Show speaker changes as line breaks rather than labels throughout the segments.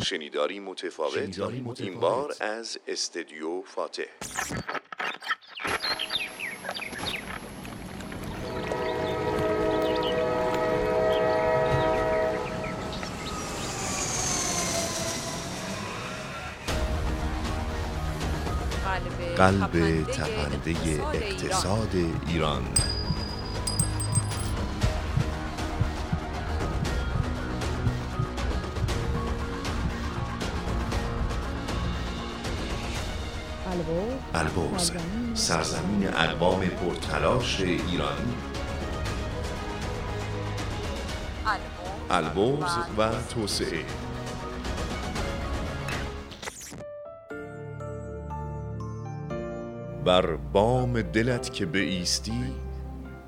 شنیداری متفاوت این بار از استدیو فاتح. قلب تپنده اقتصاد ایران. البرز سرزمین اقوام پرتلاش ایرانی. البرز و توسعه. بر بام دلت که ایستی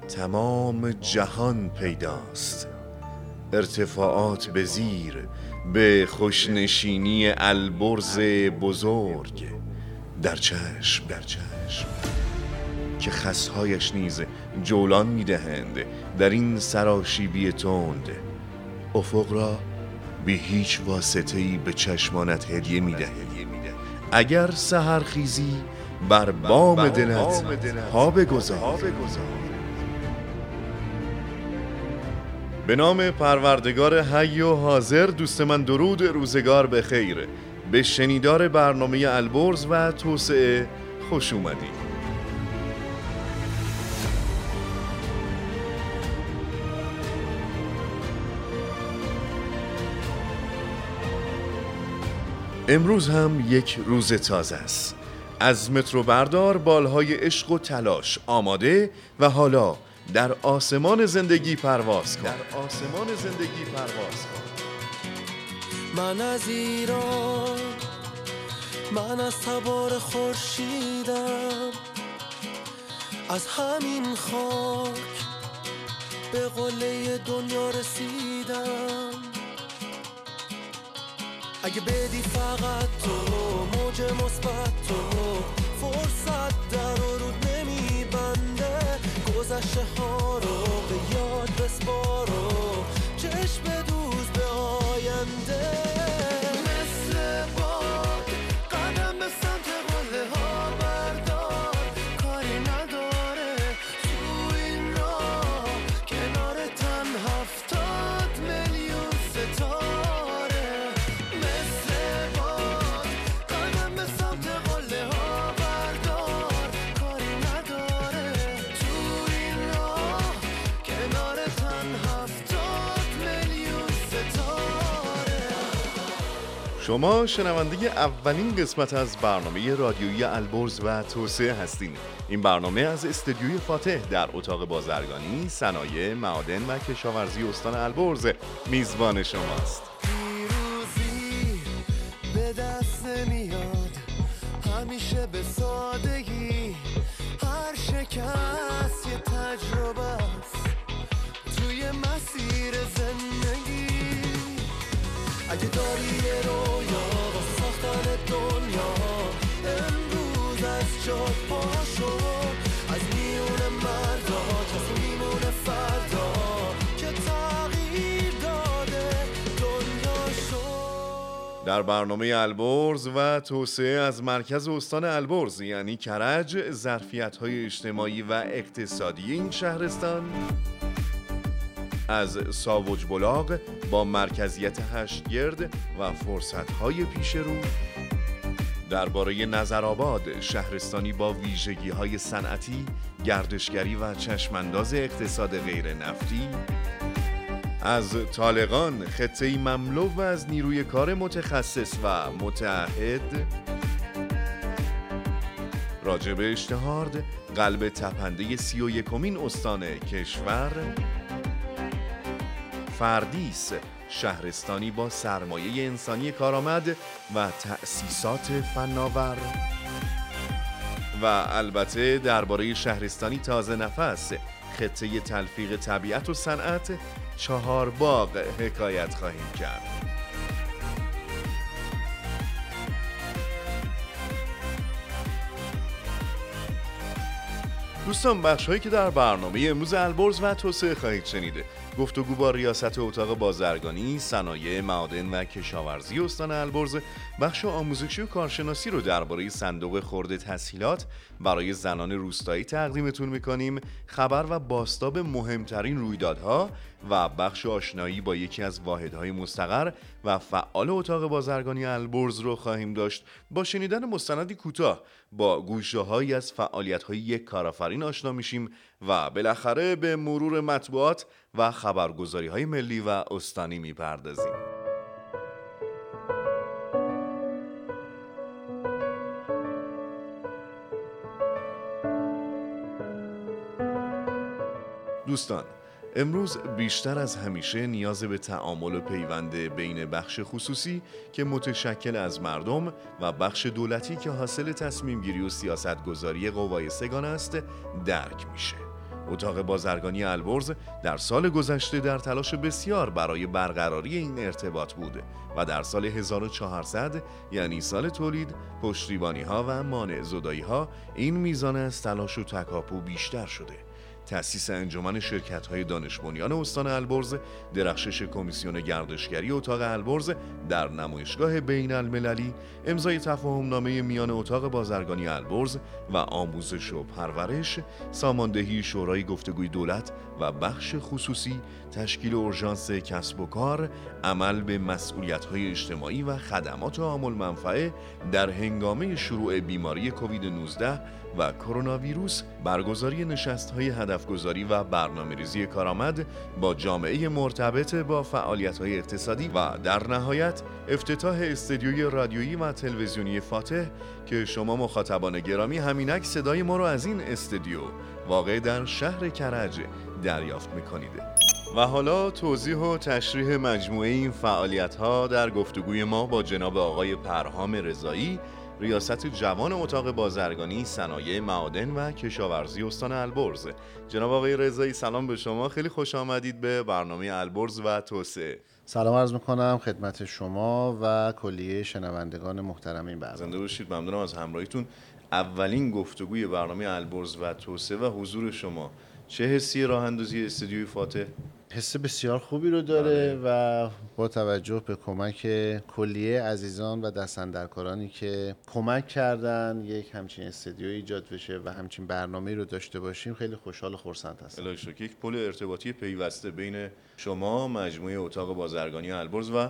تمام جهان پیداست. ارتفاعات به زیر به خوشنشینی البرز بزرگ. در چشم در چشم که خسهایش نیز جولان می‌دهند. در این سراشیبی تند افق را به هیچ واسطه ای به چشمانت هدیه میده اگر سهرخیزی بر بام دلت پا بگذار. به نام پروردگار حی و حاضر دوست من درود روزگار به خیر. به شنیدار برنامه البرز و توسعه خوش اومدید امروز هم یک روز تازه است. از مترو بردار بالهای عشق و تلاش آماده و حالا در آسمان زندگی پرواز کن. در آسمان زندگی پرواز کن.
من از ایران من از تبار خورشیدم از همین خاک به قله دنیا رسیدم. اگه بدی فقط تو موج مثبت تو فرصت در و رود نمیبنده. گذشته ها رو به یاد بسپار و چشم دوز به آینده.
شما شنونده اولین قسمت از برنامه رادیویی البرز و توسعه هستین. این برنامه از استدیوی فاتح در اتاق بازرگانی صنایع معادن و کشاورزی استان البرز میزبان شماست.
به است.
در برنامه البرز و توسعه از مرکز استان البرز یعنی کرج ظرفیت های اجتماعی و اقتصادی این شهرستان. از ساوج بلاغ با مرکزیت هشتگرد و فرصتهای پیش رو. درباره نظرآباد شهرستانی با ویژگی های صنعتی، گردشگری و چشمانداز اقتصاد غیر نفتی از طالقان خطه‌ای مملو و از نیروی کار متخصص و متعهد. راجب اشتهارد قلب تپنده سی و یکمین استان کشور. فردیس شهرستانی با سرمایه انسانی کارآمد و تأسیسات فناور. و البته درباره شهرستانی تازه نفس خطه تلفیق طبیعت و صنعت چهار باغ حکایت خواهیم کرد. دوستان بخش هایی که در برنامه امروز البرز و توسعه خواهید شنیده. گفتگو با ریاست اتاق بازرگانی، صنایع معادن و کشاورزی استان البرز. بخش آموزشی و کارشناسی رو درباره صندوق خورده تسهیلات برای زنان روستایی تقدیمتون می‌کنیم. خبر و باستاب مهمترین رویدادها و بخش آشنایی با یکی از واحدهای مستقر و فعال اتاق بازرگانی البرز رو خواهیم داشت. با شنیدن مستندی کوتاه با گوشه هایی از فعالیت های یک کارآفرین آشنا میشیم و بالاخره به مرور مطبوعات و خبرگزاری های ملی و استانی می‌پردازیم. دوستان امروز بیشتر از همیشه نیاز به تعامل و پیوند بین بخش خصوصی که متشکل از مردم و بخش دولتی که حاصل تصمیم گیری و سیاست گذاری قوای سگان است درک میشه. اتاق بازرگانی البرز در سال گذشته در تلاش بسیار برای برقراری این ارتباط بود و در سال 1400 یعنی سال تولید پشتیبانی ها و مانع زدایی ها این میزان از تلاش و تکاپو بیشتر شده تأسیس انجمن شرکت های دانش بنیان استان البرز درخشش کمیسیون گردشگری اتاق البرز در نمایشگاه بین المللی امضای تفاهم نامه میان اتاق بازرگانی البرز و آموزش و پرورش ساماندهی شورای گفتگوی دولت و بخش خصوصی تشکیل اورژانس کسب و کار عمل به مسئولیت های اجتماعی و خدمات عامل منفعه در هنگامه شروع بیماری کووید 19 و کرونا ویروس برگزاری نشست های هدفگذاری و برنامه ریزی کارآمد با جامعه مرتبط با فعالیت های اقتصادی و در نهایت افتتاح استدیوی رادیویی و تلویزیونی فاتح که شما مخاطبان گرامی همینک صدای ما رو از این استدیو واقع در شهر کرج دریافت می‌کنید. و حالا توضیح و تشریح مجموعه این فعالیت ها در گفتگوی ما با جناب آقای پرهام رضایی ریاست جوان اتاق بازرگانی صنایع معادن و کشاورزی استان البرز. جناب آقای رضایی سلام به شما. خیلی خوش آمدید به برنامه البرز و توسعه.
سلام عرض می‌کنم خدمت شما و کلیه شنوندگان محترم این برنامه.
زنده باشید ممنونم از همراهیتون. اولین گفتگوی برنامه البرز و توسعه و حضور شما. چه حسی راه اندازی استودیوی فاتح؟
حس بسیار خوبی رو داره و با توجه به کمک کلیه عزیزان و دستندرکارانی که کمک کردن یک همچین استدیو ایجاد بشه و همچین برنامه رو داشته باشیم خیلی خوشحال و خرسند هستم.
یک پل ارتباطی پیوسته بین شما مجموعه اتاق بازرگانی البرز و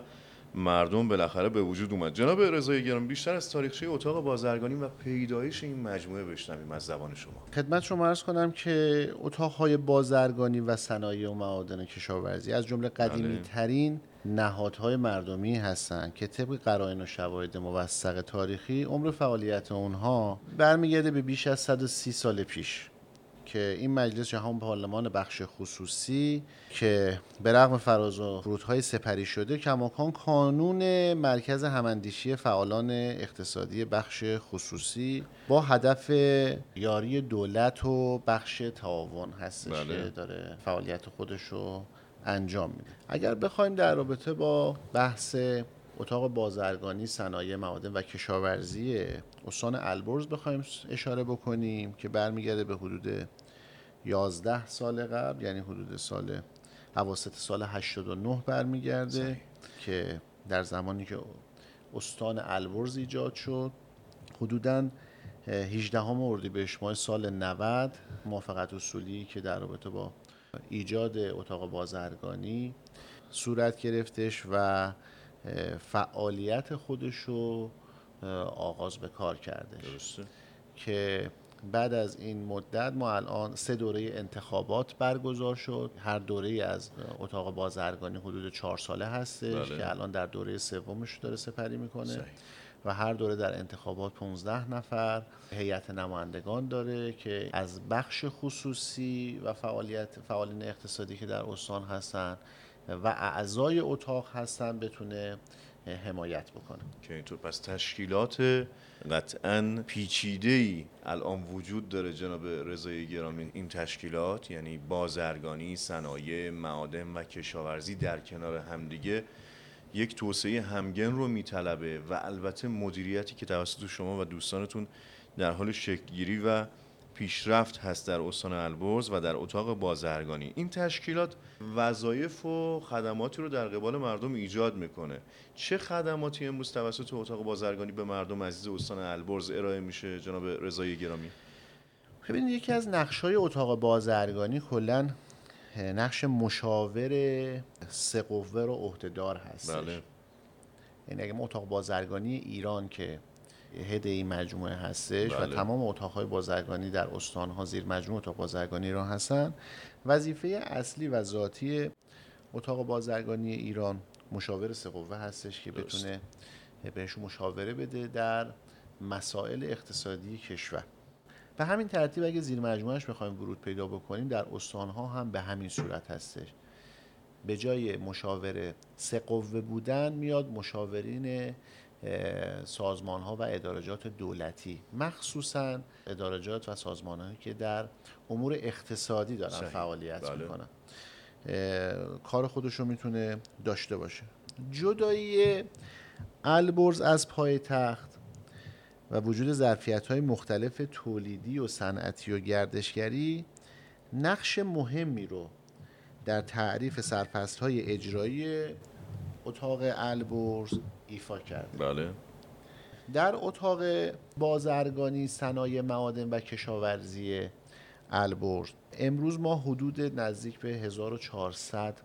مردم بالاخره به وجود اومد. جناب رضای گرام بیشتر از تاریخچه اتاق بازرگانی و پیدایش این مجموعه بشنویم از زبان شما.
خدمت شما عرض کنم که اتاقهای بازرگانی و صنایع و معادن کشاورزی از جمله قدیمی ترین نهادهای مردمی هستند که طبق قرائن و شواهد موثق تاریخی عمر فعالیت اونها برمیگرده به بیش از 130 سال پیش. که این مجلس جهان پارلمان بخش خصوصی که به رغم فراز و فرودهای سپری شده کماکان کانون مرکز هماندیشی فعالان اقتصادی بخش خصوصی با هدف یاری دولت و بخش تعاون هستش
بله.
که داره فعالیت خودش رو انجام میده اگر بخوایم در رابطه با بحث اتاق بازرگانی صنایع معادن و کشاورزی استان البرز بخوایم اشاره بکنیم که برمیگرده به حدود 11 سال قبل یعنی حدود سال حواست سال 89 برمیگرده
صحیح.
که در زمانی که استان البرز ایجاد شد حدوداً 18 اردیبهشت ماه سال 90 موافقت اصولی که در رابطه با ایجاد اتاق بازرگانی صورت گرفتش و فعالیت خودش رو آغاز به کار کرده
درسته
که بعد از این مدت ما الان سه دوره انتخابات برگزار شد هر دوره از اتاق بازرگانی حدود چهار ساله هستش
بله.
که الان در دوره سومش داره سپری می‌کنه
صحیح.
و هر دوره در انتخابات 15 نفر هیئت نمایندگان داره که از بخش خصوصی و فعالیت فعالین اقتصادی که در استان هستن و اعضای اتاق هستن بتونه حمایت بکنه
که اینطور پس تشکیلات قطعا پیچیده ای الان وجود داره جناب رضای گرامی این تشکیلات یعنی بازرگانی صنایع معادن و کشاورزی در کنار همدیگه یک توسعه همگن رو میطلبه و البته مدیریتی که توسط شما و دوستانتون در حال شکلگیری و پیشرفت هست در استان البرز و در اتاق بازرگانی. این تشکیلات وظایف و خدماتی رو در قبال مردم ایجاد می‌کنه. چه خدماتی امروز توسط اتاق بازرگانی به مردم عزیز استان البرز ارائه میشه جناب رضای گرامی؟
ببینید یکی از نقش های اتاق بازرگانی کلا نقش مشاور سه قوه رو عهدهدار هستش.
بله.
یعنی اگه ما اتاق بازرگانی ایران که هد این مجموعه هستش و
بله.
تمام اتاقهای بازرگانی در استانها زیر مجموعه اتاق بازرگانی ایران هستن وظیفه اصلی و ذاتی اتاق بازرگانی ایران مشاور سه قوه هستش که
درست.
بتونه بهشون مشاوره بده در مسائل اقتصادی کشور به همین ترتیب اگه زیر مجموعهش بخوایم ورود پیدا بکنیم در استانها هم به همین صورت هستش به جای مشاور سه قوه بودن میاد مشاورین سازمان ها و ادارجات دولتی مخصوصا ادارجات و سازمان هایی که در امور اقتصادی دارن
صحیح.
فعالیت
بله.
می‌کنن کار خودش رو می‌تونه داشته باشه جدایی البرز از پای تخت و وجود ظرفیت های مختلف تولیدی و صنعتی و گردشگری نقش مهمی رو در تعریف سرپست های اجرایی اتاق البرز ایفا کرده
بله.
در اتاق بازرگانی صنایع معادن و کشاورزی البرز امروز ما حدود نزدیک به 1400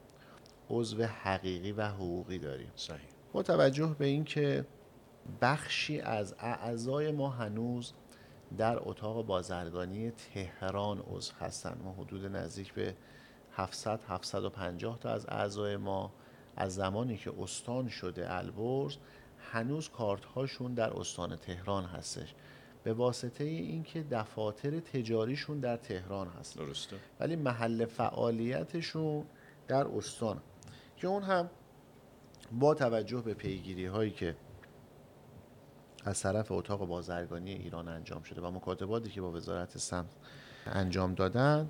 عضو حقیقی و حقوقی داریم.
صحیح.
با توجه به اینکه بخشی از اعضای ما هنوز در اتاق بازرگانی تهران عضو هستند ما حدود نزدیک به 700 750 تا از اعضای ما از زمانی که استان شده البرز هنوز کارت هاشون در استان تهران هستش. به واسطه اینکه دفاتر تجاریشون در تهران هست.
درسته.
ولی محل فعالیتشون در استان. که اون هم با توجه به پیگیری هایی که از طرف اتاق بازرگانی ایران انجام شده و مکاتباتی که با وزارت سمت انجام دادن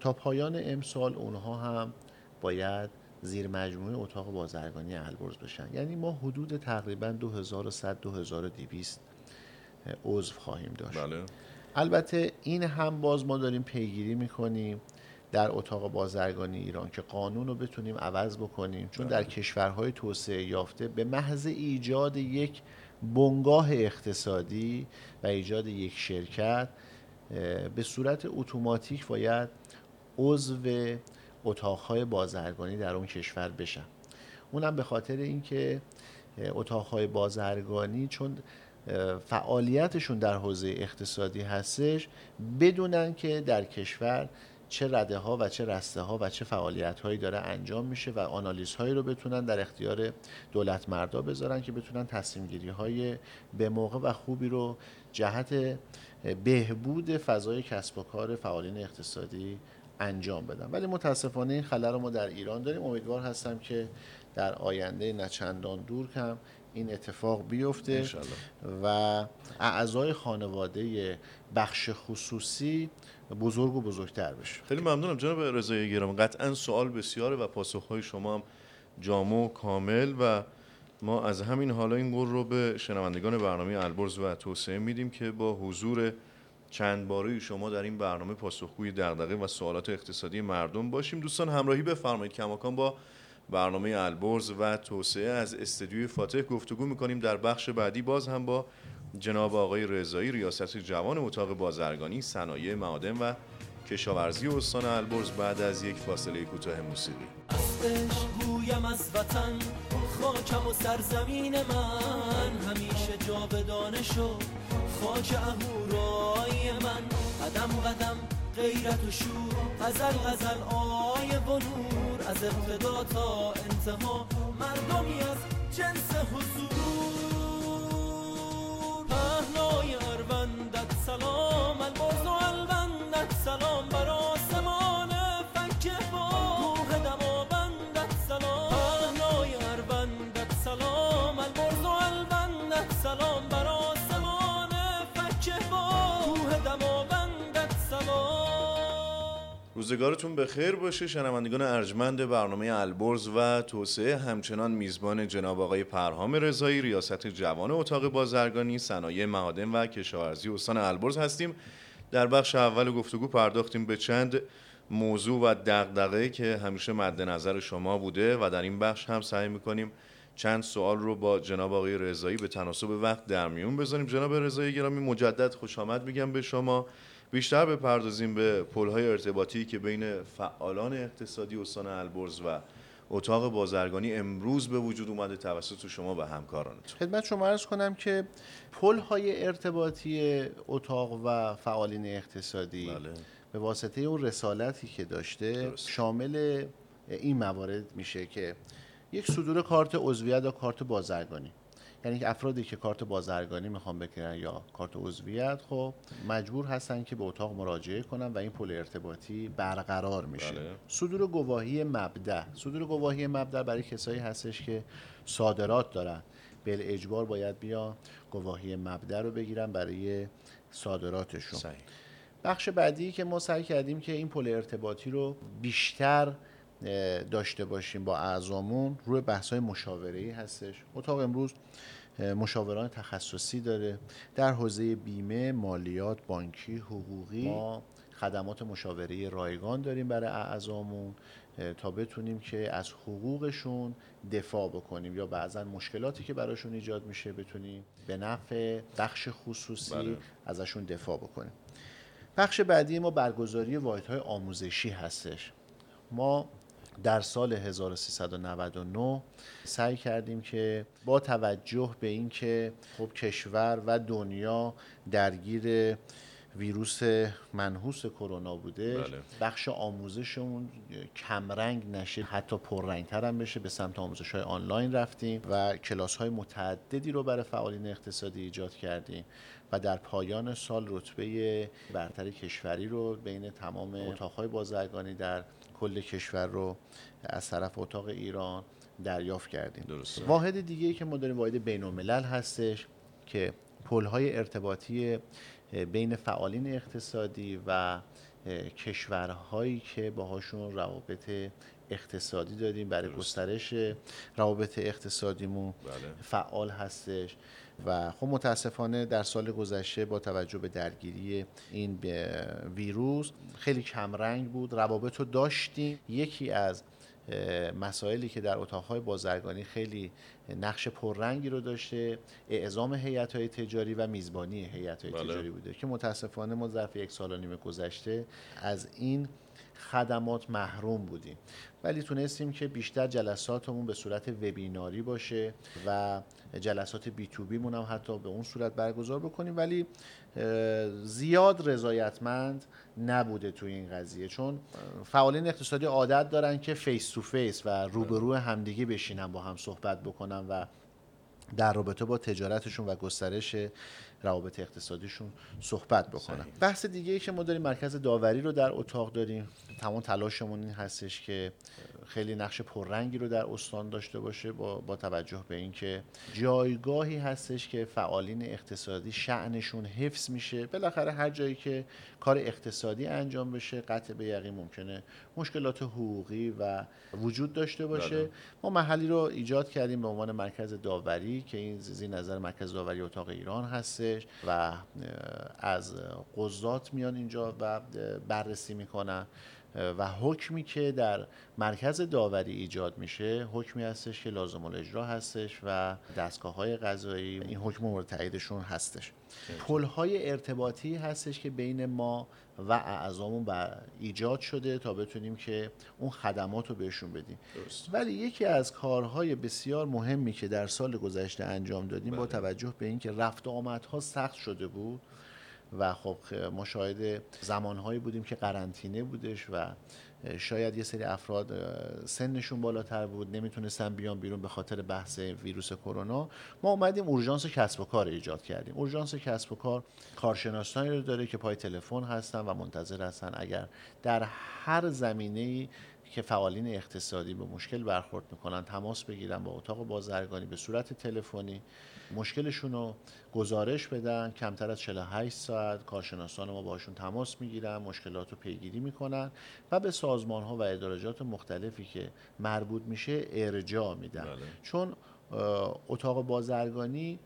تا پایان امسال اونها هم باید زیر مجموعه اتاق بازرگانی البرز بشن. یعنی ما حدود تقریبا 2100 2200 عضو خواهیم داشت.
بله.
البته این هم باز ما داریم پیگیری می‌کنیم در اتاق بازرگانی ایران که قانون رو بتونیم عوض بکنیم. چون در کشورهای توسعه یافته به محض ایجاد یک بنگاه اقتصادی و ایجاد یک شرکت به صورت اتوماتیک باید عضو اتاقهای بازرگانی در اون کشور بشن. اونم به خاطر اینکه اتاقهای بازرگانی چون فعالیتشون در حوزه اقتصادی هستش بدونن که در کشور چه رده ها و چه رسته ها و چه فعالیت هایی داره انجام میشه و آنالیز هایی رو بتونن در اختیار دولت مردا بذارن که بتونن تصمیم گیری های به موقع و خوبی رو جهت بهبود فضای کسب و کار فعالین اقتصادی انجام بدن ولی متاسفانه این خلل رو ما در ایران داریم. امیدوار هستم که در آینده نچندان دور کم این اتفاق بیفته
انشالله.
و اعضای خانواده بخش خصوصی بزرگ و بزرگتر بشه.
خیلی ممنونم جناب رضای گرامی. قطعا سوال بسیاره و پاسخهای شما هم جامع و کامل و ما از همین حالا این قول رو به شنوندگان برنامه البرز و توسعه میدیم که با حضور چند باره شما در این برنامه پاسخگوی دغدغه و سوالات اقتصادی مردم باشیم. دوستان همراهی بفرمایید. کماکان با برنامه البرز و توسعه از استدیوی فاتح گفتگو می‌کنیم. در بخش بعدی باز هم با جناب آقای رضایی ریاست جوان اتاق بازرگانی صنایع معادن و کشاورزی استان البرز بعد از یک فاصله کوتاه موسیقی.
گویم از وطن خاکم و سرزمین من. همیشه جاودانه شو. خاک اهورای من. قدم قدم غیرت و شور. غزل غزل آیه و نور. از ابتدا تا انتها مردمی از جنس حضور.
روزگارتون به خیر باشه. شنوندگان ارجمند برنامه البرز و توسعه همچنان میزبان جناب آقای پرهام رضایی ریاست جوان اتاق بازرگانی صنایع معادن و کشاورزی استان البرز هستیم. در بخش اول گفتگو پرداختیم به چند موضوع و دغدغه که همیشه مد نظر شما بوده و در این بخش هم سعی می‌کنیم چند سوال رو با جناب آقای رضایی به تناسب وقت در میون بذاریم. جناب رضایی گرامی مجدد خوش آمد میگم به شما. بیشتر بپردازیم به پلهای ارتباطی که بین فعالان اقتصادی استان البرز و اتاق بازرگانی امروز به وجود اومده توسط شما و همکارانتون
خدمت شما ارز کنم که پل های ارتباطی اتاق و فعالین اقتصادی بله. به واسطه اون رسالتی که داشته درست. شامل این موارد میشه که یک صدور کارت عضویت یا کارت بازرگانی یعنی افرادی که کارت بازرگانی می‌خوان بگیرن یا کارت عضویت خب مجبور هستن که به اتاق مراجعه کنن و این پل ارتباطی برقرار میشه بله. صدور گواهی مبدع صدور گواهی مبدع برای کسایی هستش که صادرات دارن بل اجبار باید بیان گواهی مبدع رو بگیرن برای صادراتشون صحیح. بخش بعدی که ما سعی کردیم که این پل ارتباطی رو بیشتر داشته باشیم با اعضامون روی بحث های مشاوره هستش. اتاق امروز مشاوران تخصصی داره. در حوزه بیمه مالیات بانکی حقوقی ما خدمات مشاوره رایگان داریم برای اعضامون تا بتونیم که از حقوقشون دفاع بکنیم یا بعضا مشکلاتی که براشون ایجاد میشه بتونیم به نفع بخش خصوصی بله. ازشون دفاع بکنیم. بخش بعدی ما برگزاری واحدهای آموزشی هستش. ما در سال 1399 سعی کردیم که با توجه به اینکه خب کشور و دنیا درگیر ویروس منحوس کرونا بوده بله. بخش آموزشمون کمرنگ نشه حتی پررنگتر هم بشه به سمت آموزش های آنلاین رفتیم و کلاس های متعددی رو برای فعالین اقتصادی ایجاد کردیم و در پایان سال رتبه برتر کشوری رو بین تمام اتاقهای بازرگانی در کل کشور رو از طرف اتاق ایران دریافت کردیم درسته. واحد دیگه که ما داریم واحد بین الملل هستش که پل های ارتباطی بین فعالین اقتصادی و کشورهایی که باهاشون روابط اقتصادی داریم برای گسترش روابط اقتصادیمون بله. فعال هستش و خب متاسفانه در سال گذشته با توجه به درگیری این ویروس خیلی کمرنگ بود روابط رو داشتیم یکی از مسائلی که در اتاقهای بازرگانی خیلی نقش پررنگی رو داشته اعزام هیئت های تجاری و میزبانی هیئت های بله. تجاری بوده که متاسفانه ما ظرف یک سال و نیم گذشته از این خدمات محروم بودیم. ولی تونستیم که بیشتر جلساتمون به صورت وبیناری باشه و جلسات بی تو بی هم حتی به اون صورت برگزار بکنیم. ولی زیاد رضایتمند نبوده تو این قضیه. چون فعالین اقتصادی عادت دارن که face to face و روبرو همدیگه بشینن با هم صحبت بکنن و در رابطه با تجارتشون و گسترش روابط اقتصادیشون صحبت بکنن. بحث دیگه ای که ما داریم مرکز داوری رو در اتاق داریم. تمام تلاشمون این هستش که خیلی نقش پررنگی رو در استان داشته باشه با, با توجه به اینکه جایگاهی هستش که فعالین اقتصادی شعنشون حفظ میشه. بالاخره هر جایی که کار اقتصادی انجام بشه قطع به یقین ممکنه مشکلات حقوقی و وجود داشته باشه. دادم. ما محلی رو ایجاد کردیم به عنوان مرکز داوری که این زی نظر مرکز داوری اتاق ایران هستش و از قضات میان اینجا و بررسی می‌کنن. و حکمی که در مرکز داوری ایجاد میشه حکمی هستش که لازم الاجرا هستش و دستگاه های قضایی این حکم مورد تاییدشون هستش. پل های ارتباطی هستش که بین ما و اعضامون ایجاد شده تا بتونیم که اون خدمات رو بهشون بدیم. ولی یکی از کارهای بسیار مهمی که در سال گذشته انجام دادیم با بله. توجه به اینکه رفت و آمدها سخت شده بود و خب ما شاهد زمانهایی بودیم که قرنطینه بودش و شاید یه سری افراد سنشون بالاتر بود نمی‌تونستن بیان بیرون به خاطر بحث ویروس کرونا. ما اومدیم اورژانس کسب و کار ایجاد کردیم. اورژانس کسب و کار کارشناسانی رو داره که پای تلفن هستن و منتظر هستن اگر در هر زمینه که فعالین اقتصادی به مشکل برخورد می‌کنن تماس بگیرن با اتاق بازرگانی به صورت تلفنی. مشکلشون رو گزارش بدن کمتر از 48 ساعت کارشناسان ما باشون تماس می‌گیرن مشکلات رو پیگیری می‌کنن و به سازمان ها و ادارجات مختلفی که مربوط میشه ارجاع میدن بله. چون اتاق بازرگانی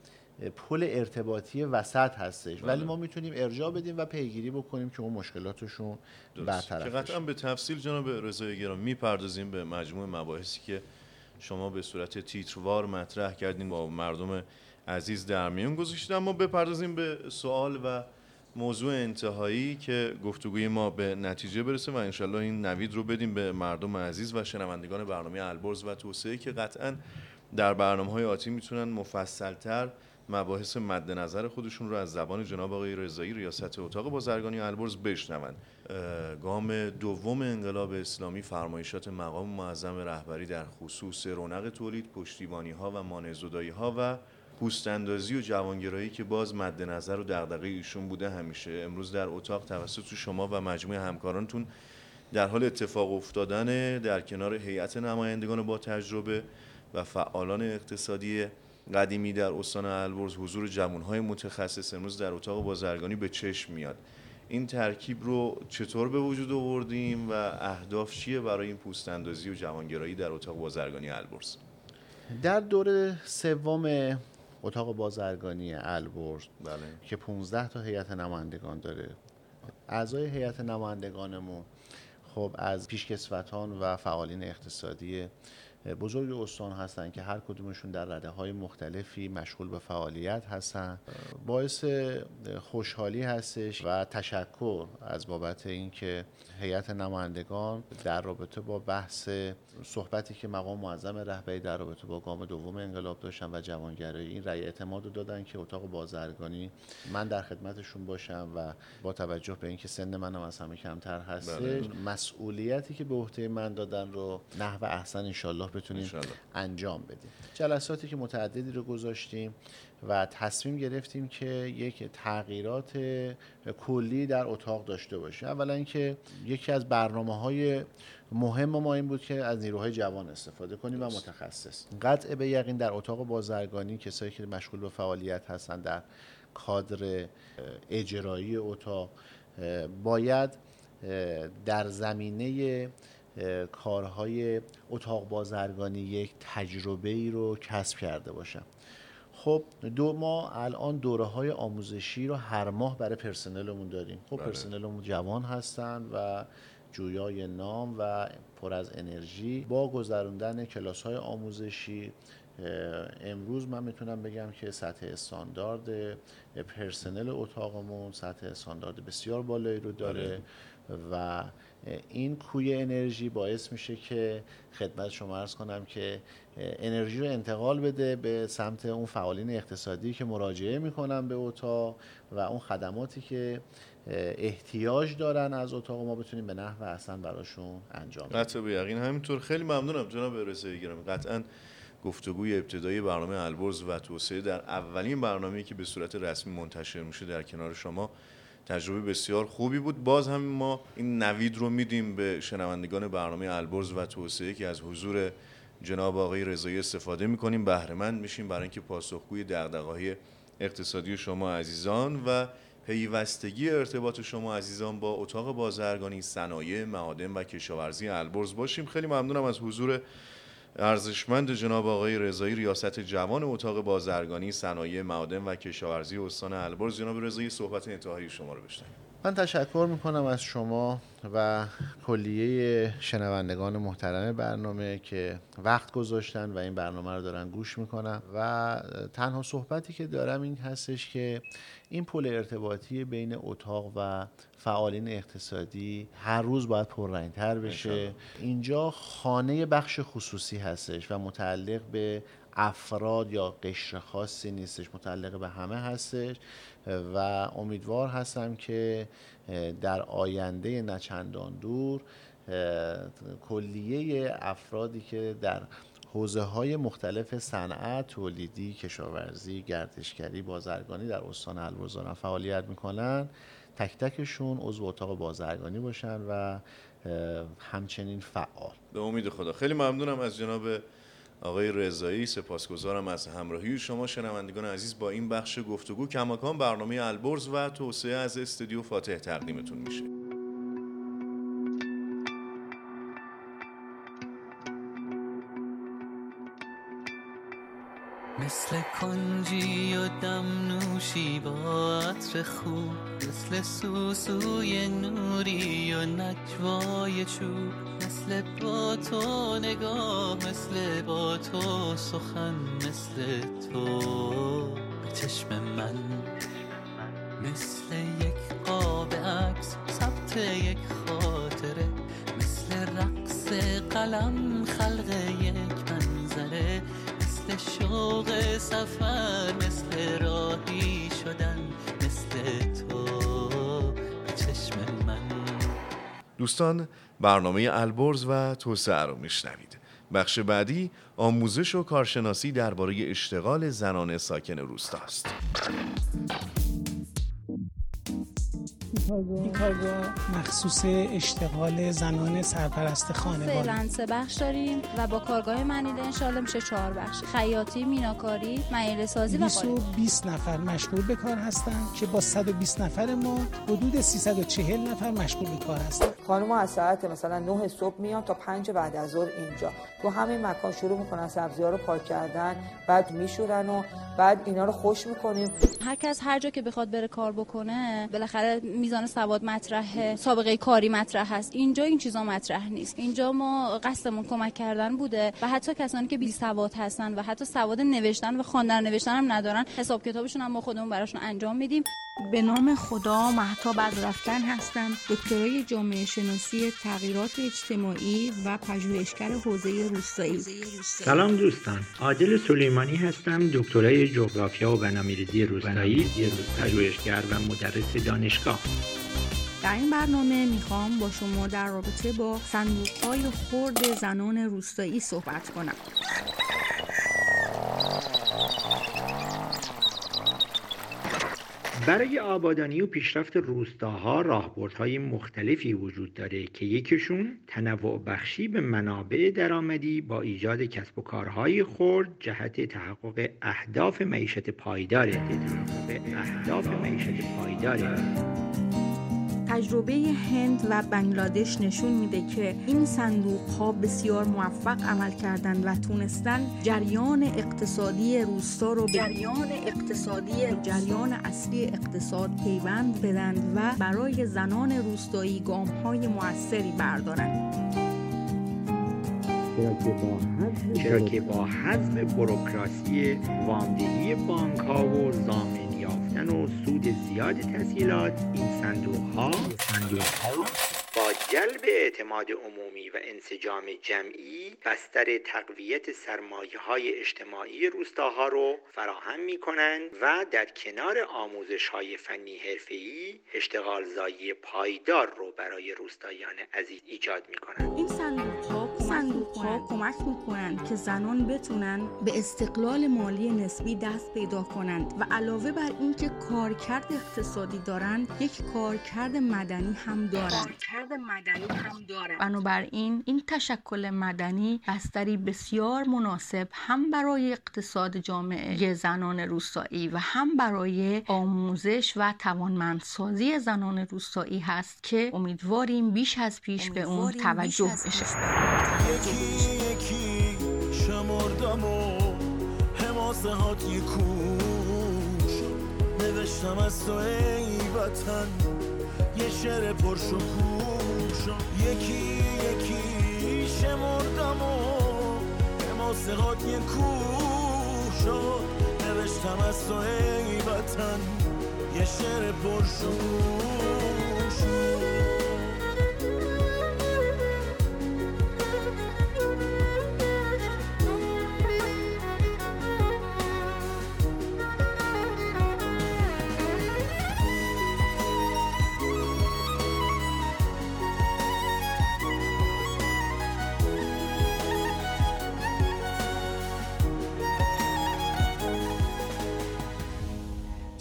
پل ارتباطی وسط هستش بله. ولی ما می‌تونیم ارجاع بدیم و پیگیری بکنیم که اون مشکلاتشون برطرف که
قطعا به تفصیل جناب رضای گرام می‌پردازیم به مجموع مباحثی که شما به صورت تیتروار مطرح کردیم با مردم عزیز در میون گذاشتید. اما بپردازیم به سوال و موضوع انتهایی که گفتگوی ما به نتیجه برسه و انشالله این نوید رو بدیم به مردم عزیز و شنوندگان برنامه البرز و توسعه که قطعا در برنامه های آتی می‌تونن مفصلتر مباحث مد نظر خودشون رو از زبان جناب آقای رضایی ریاست اتاق بازرگانی البرز بشنون گام دوم انقلاب اسلامی فرمایشات مقام معظم رهبری در خصوص رونق تولید پشتیبانی ها و مانع ها و پوستاندازی و جوانگرایی که باز مد نظر و دغدغه ایشون بوده همیشه. امروز در اتاق توسط شما و مجموعه همکارانتون در حال اتفاق افتادن در کنار هیئت نمایندگان با تجربه و فعالان اقتصادی قدیمی در استان البرز حضور جوانهای متخصص امروز در اتاق بازرگانی به چشم میاد. این ترکیب رو چطور به وجود آوردیم و اهداف چیه برای این پوست اندازی و جوانگرایی در اتاق بازرگانی البرز؟
در دور سوم اتاق بازرگانی البرز بله. که 15 تا هیئت نمایندگان داره اعضای هیئت نمایندگانمون خب از پیشکسوتان و فعالین اقتصادی بزرگ استان هستند که هر کدومشون در رده های مختلفی مشغول به فعالیت هستن باعث خوشحالی هستش و تشکر از بابت اینکه هیئت نمایندگان در رابطه با بحث صحبتی که مقام معظم رهبری در رابطه با گام دوم انقلاب داشتن و جوانگرایی این رأی اعتماد رو دادن که اتاق بازرگانی من در خدمتشون باشم و با توجه به اینکه سن منم از همه کمتر هست بله. مسئولیتی که به عهده من دادن رو نحو احسن انشالله بتونیم انجام بدیم. جلساتی که متعددی رو گذاشتیم و تصمیم گرفتیم که یک تغییرات کلی در اتاق داشته باشیم. اولا اینکه یکی از برنامه های مهم ما این بود که از نیروهای جوان استفاده کنیم و متخصص. قطع به یقین در اتاق بازرگانی کسایی که مشغول به فعالیت هستن در کادر اجرایی اتاق باید در زمینه کارهای اتاق بازرگانی یک تجربه ای رو کسب کرده باشم خب دو ما الان دوره های آموزشی رو هر ماه برای پرسنلمون داریم خب بله. پرسنلمون جوان هستن و جویای نام و پر از انرژی با گذراندن کلاس های آموزشی امروز من می‌تونم بگم که سطح استاندارد پرسنل اتاقمون سطح استاندارد بسیار بالایی رو داره بله. و این کوی انرژی باعث میشه که خدمت شما ارز کنم که انرژی رو انتقال بده به سمت اون فعالین اقتصادی که مراجعه می‌کنن به اتاق و اون خدماتی که احتیاج دارن از اتاق ما بتونیم به نحو اصلا براشون انجام بدیم.
قطع به یقین. همینطور خیلی ممنونم جناب رسایی گیرم قطعا گفتگوی ابتدایی برنامه البرز و توسعه در اولین برنامه‌ای که به صورت رسمی منتشر میشه در کنار شما تجربه بسیار خوبی بود. باز هم ما این نوید رو میدیم به شنوندگان برنامه البرز و توسعه که از حضور جناب آقای رضایی استفاده می‌کنیم. بهرهمند میشیم برای اینکه پاسخگوی دغدغه‌های اقتصادی شما عزیزان و پیوستگی ارتباط شما عزیزان با اتاق بازرگانی صنایع معادن و کشاورزی البرز باشیم. خیلی ممنونم از حضور ارزشمند جناب آقای رضایی ریاست جوان اتاق بازرگانی صنایع معادن و کشاورزی استان البرز. جناب رضایی صحبت انتهایی شما رو بشنویم.
من تشکر می‌کنم از شما و کلیه شنوندگان محترم برنامه که وقت گذاشتن و این برنامه رو دارن گوش می‌کنم و تنها صحبتی که دارم این هستش که این پل ارتباطی بین اتاق و فعالین اقتصادی هر روز باید پررنگتر بشه. اینجا خانه بخش خصوصی هستش و متعلق به افراد یا قشر خاصی نیستش متعلق به همه هستش و امیدوار هستم که در آینده نچندان دور کلیه افرادی که در حوزه های مختلف صنعت، تولیدی، کشاورزی، گردشگری، بازرگانی در استان البرز فعالیت می‌کنن تک تکشون عضو اتاق بازرگانی باشن و همچنین فعال.
به امید خدا. خیلی ممنونم از جناب آقای رضایی سپاسگزارم از همراهی شما. شنوندگان عزیز با این بخش گفتگو کماکان برنامه البرز و توسعه از استودیو فاتح تقدیمتون میشه.
مثل کنجی و دم نوشی با عطر خوب مثل سوسوی نوری و نجوای چوب مثل با تو نگاه مثل با تو سخن مثل تو به چشم من مثل یک قاب عکس ثبت یک خاطره مثل رقص قلم شوق سفر مثل راهی شدن مثل تو چشم من.
دوستان برنامه البرز و توسعه رو میشنوید. بخش بعدی آموزش و کارشناسی درباره اشتغال زنان ساکن روستاست
این کارگاه مخصوص اشتغال زنان سرپرست خانواده.
فعلا سه بخش داریم و با کارگاه منیده انشالله میشه چهار بخش. خیاطی میناکاری معیله سازی و قالی.
220 نفر مشغول به کار هستند که با 120 نفر ما حدود 340 نفر مشغول به کار هستند
خانم از ساعت مثلا 9 صبح میان تا 5 بعد از ظهر اینجا. تو همین مکان شروع می‌کنن سبزی ها رو پاک کردن بعد میشورن و بعد اینا رو خوش می‌کنیم.
هر کس هر جا که بخواد بره کار بکنه بالاخره میزان سواد مطرحه سابقه کاری مطرح هست اینجا این چیزا مطرح نیست. اینجا ما قصدمون کمک کردن بوده و حتی کسانی که بی سواد هستن و حتی سواد نوشتن و خواندن نوشتن هم ندارن حساب کتابشون هم ما خودمون براشون انجام میدیم.
به نام خدا محتاب از رفتن هستم. دکترای جامعه شناسی تغییرات اجتماعی و پژوهشگر حوزه روستایی.
سلام دوستان. عادل سلیمانی هستم دکترای جغرافیا و برنامه‌ریزی روستایی پژوهشگر و مدرس دانشگاه.
در این برنامه می‌خوام با شما در رابطه با صندوق های خرد زنان روستایی صحبت کنم.
برای آبادانی و پیشرفت روستاها راهبردهای مختلفی وجود داره که یکیشون تنوع بخشی به منابع درآمدی با ایجاد کسب و کارهای خرد جهت تحقق اهداف معیشت پایداره اهداف معیشت پایداره
تجربه هند و بنگلادش نشون میده که این صندوق ها بسیار موفق عمل کردند و تونستن جریان اقتصادی روستا رو به جریان اقتصادی جریان اصلی اقتصاد پیوند بدند و برای زنان روستایی گام های موثری بردارند.
چرا که با حذف بروکراسی وامدهی بانک ها و زامن یافتن و سود زیاد تسهیلات این صندوق ها با جلب اعتماد عمومی و انسجام جمعی بستر تقویت سرمایه های اجتماعی روستاها رو فراهم می کنند و در کنار آموزش های فنی حرفه‌ای اشتغال زایی پایدار رو برای روستایان عزیز ایجاد می کنند.
این صندوق ها صندوق ها کمک می‌کنند که زنان بتونن به استقلال مالی نسبی دست پیدا کنند و علاوه بر اینکه کارکرد اقتصادی دارند یک کارکرد مدنی هم دارند کارکرد مدنی هم دارند بنابراین این تشکل مدنی بستری بسیار مناسب هم برای اقتصاد جامعه زنان روستایی و هم برای آموزش و توانمندسازی زنان روستایی هست که امیدواریم بیش از پیش به اون توجه بشه.
شمردم و حماسه هات کوش نوشتم از تو ای وطن یه شعر پرشکوش یکی یکی شمردم و حماسه هات کوش نوشتم از تو ای وطن یه شعر پرشکوش